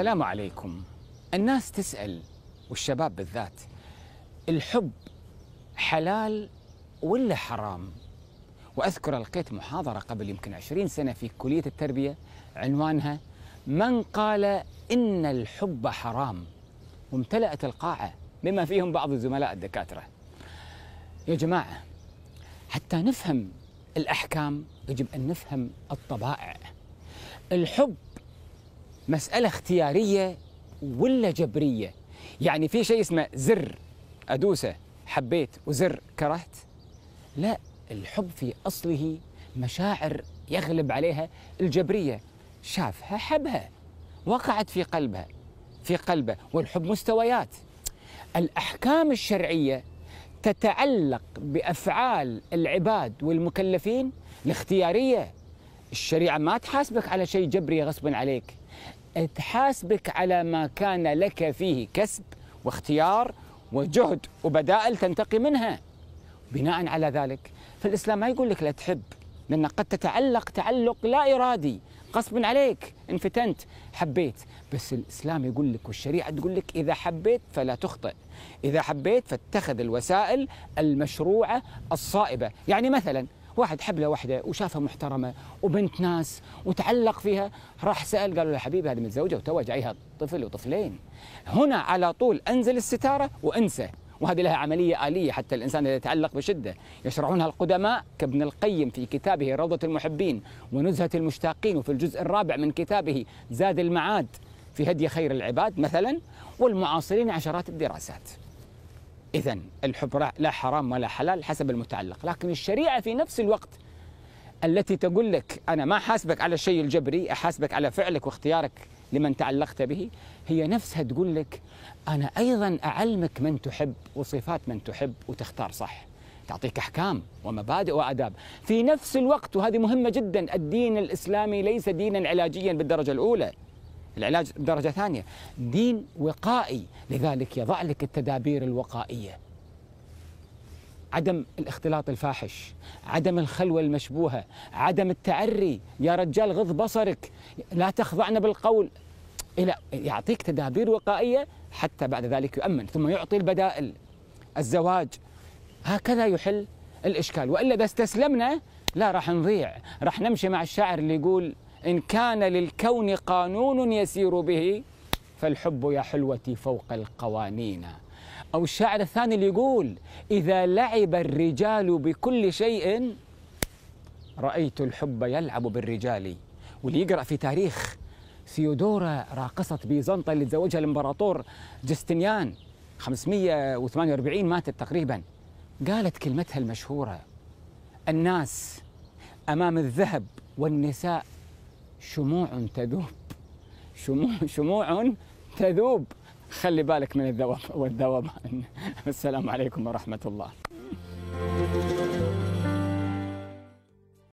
السلام عليكم. الناس تسأل والشباب بالذات الحب حلال ولا حرام؟ وأذكر لقيت محاضرة قبل يمكن عشرين سنة في كلية التربية عنوانها من قال إن الحب حرام؟ وامتلأت القاعة بما فيهم بعض الزملاء الدكاترة. يا جماعة حتى نفهم الأحكام يجب أن نفهم الطبائع. الحب مسألة اختيارية ولا جبرية؟ يعني في شيء اسمه زر. أدوسة حبيت وزر كرهت؟ لا الحب في أصله مشاعر يغلب عليها الجبرية. شافها حبها وقعت في قلبها في قلبه والحب مستويات. الأحكام الشرعية تتعلق بأفعال العباد والمكلفين الاختيارية. الشريعة ما تحاسبك على شيء جبري غصبا عليك. تحاسبك على ما كان لك فيه كسب واختيار وجهد وبدائل تنتقي منها. بناء على ذلك فالإسلام ما يقول لك لا تحب لأن قد تتعلق تعلق لا إرادي. غصب عليك انفتنت حبيت. بس الإسلام يقول لك والشريعة تقول لك إذا حبيت فلا تخطئ. إذا حبيت فاتخذ الوسائل المشروعة الصائبة. يعني مثلا واحد حب له وحده وشافها محترمة وبنت ناس وتعلق فيها راح سأل قالوا له حبيبي هذه متزوجة وتو جايها طفل وطفلين. هنا على طول انزل الستارة وانسى. وهذه لها عملية آلية حتى الإنسان يتعلق بشدة. يشرعونها القدماء كابن القيم في كتابه روضة المحبين ونزهة المشتاقين وفي الجزء الرابع من كتابه زاد المعاد في هدي خير العباد مثلا والمعاصرين عشرات الدراسات. إذا الحب لا حرام ولا حلال حسب المتعلق لكن الشريعة في نفس الوقت التي تقول لك أنا ما حاسبك على الشيء الجبري أحاسبك على فعلك واختيارك لمن تعلقت به هي نفسها تقول لك أنا أيضا أعلمك من تحب وصفات من تحب وتختار صح. تعطيك أحكام ومبادئ وآداب. في نفس الوقت وهذه مهمة جدا الدين الإسلامي ليس دينا علاجيا بالدرجة الأولى. العلاج درجة ثانية. دين وقائي. لذلك يضع لك التدابير الوقائية. عدم الاختلاط الفاحش عدم الخلوة المشبوهة عدم التعري. يا رجال غض بصرك. لا تخضعن بالقول. إلى يعطيك تدابير وقائية حتى بعد ذلك يؤمن. ثم يعطي البدائل. الزواج. هكذا يحل الإشكال. وإلا إذا استسلمنا لا راح نضيع. راح نمشي مع الشاعر اللي يقول إن كان للكون قانون يسير به فالحب يا حلوتي فوق القوانين. أو الشاعر الثاني اللي يقول إذا لعب الرجال بكل شيء رأيت الحب يلعب بالرجال. واللي يقرأ في تاريخ ثيودورا راقصة بيزنطة اللي تزوجها الإمبراطور جستنيان 548 ماتت تقريبا. قالت كلمتها المشهورة الناس أمام الذهب والنساء شموع تذوب. شموع, شموع تذوب. خلي بالك من الذوب والذوبان السلام عليكم ورحمة الله.